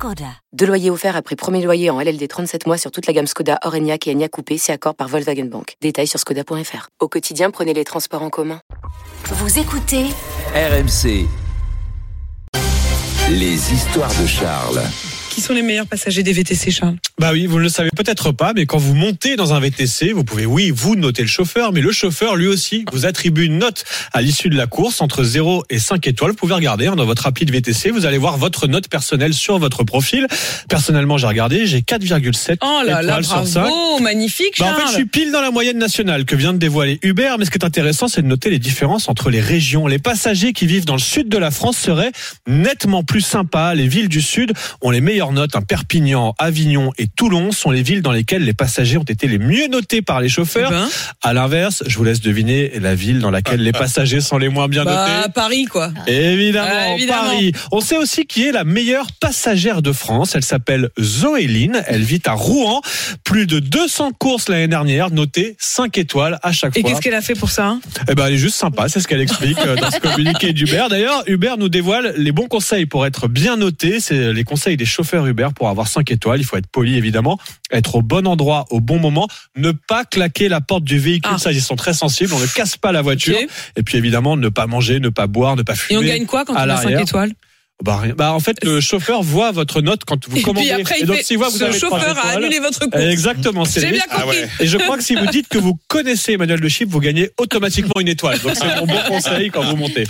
Skoda. Deux loyers offerts après premier loyer en LLD 37 mois sur toute la gamme Skoda, Orenia et Enya Coupé, c'est accord par Volkswagen Bank. Détails sur skoda.fr. Au quotidien, prenez les transports en commun. Vous écoutez RMC. Les histoires de Charles. Qui sont les meilleurs passagers des VTC, Charles? Bah oui, vous ne le savez peut-être pas, mais quand vous montez dans un VTC, vous pouvez, oui, vous noter le chauffeur, mais le chauffeur, lui aussi, vous attribue une note à l'issue de la course entre 0 et 5 étoiles. Vous pouvez regarder hein, dans votre appli de VTC, vous allez voir votre note personnelle sur votre profil. Personnellement, j'ai regardé, j'ai 4,7 Oh là là, étoiles sur 5. bravo, magnifique, Bah, en Charles fait, je suis pile dans la moyenne nationale que vient de dévoiler Uber. Mais ce qui est intéressant, c'est de noter les différences entre les régions. Les passagers qui vivent dans le sud de la France seraient nettement plus sympas. Les villes du sud ont les meilleures notes. Un Perpignan, Avignon et Toulon sont les villes dans lesquelles les passagers ont été les mieux notés par les chauffeurs. Eh ben, À l'inverse, je vous laisse deviner la ville dans laquelle les passagers sont les moins bien bah, notés. Paris, quoi. Évidemment, Ah, évidemment. Paris. On sait aussi qui est la meilleure passagère de France. Elle s'appelle Zoéline. Elle vit à Rouen. Plus de 200 courses l'année dernière, notées 5 étoiles à chaque Et fois. qu'est-ce qu'elle a fait pour ça hein? Eh ben, elle est juste sympa, c'est ce qu'elle explique euh, dans ce communiqué d'Uber. D'ailleurs, Uber nous dévoile les bons conseils pour être bien noté. C'est les conseils des chauffeurs Uber pour avoir 5 étoiles. Il faut être poli, évidemment, être au bon endroit, au bon moment, ne pas claquer la porte du véhicule. Ah. Ça, ils sont très sensibles. On ne casse pas la voiture. Et puis, évidemment, ne pas manger, ne pas boire, ne pas Et fumer. on gagne quoi quand à on a 5 l'arrière. étoiles? Bah, rien. Bah, en fait, le chauffeur voit votre note quand vous Et commandez. puis après, et donc, s'il voit vous ce avez chauffeur a étoiles- annulé votre course. Exactement, c'est bien risque. compris. Et je crois que si vous dites que vous connaissez Emmanuel de Chip, vous gagnez automatiquement une étoile. Donc c'est mon bon conseil quand vous montez.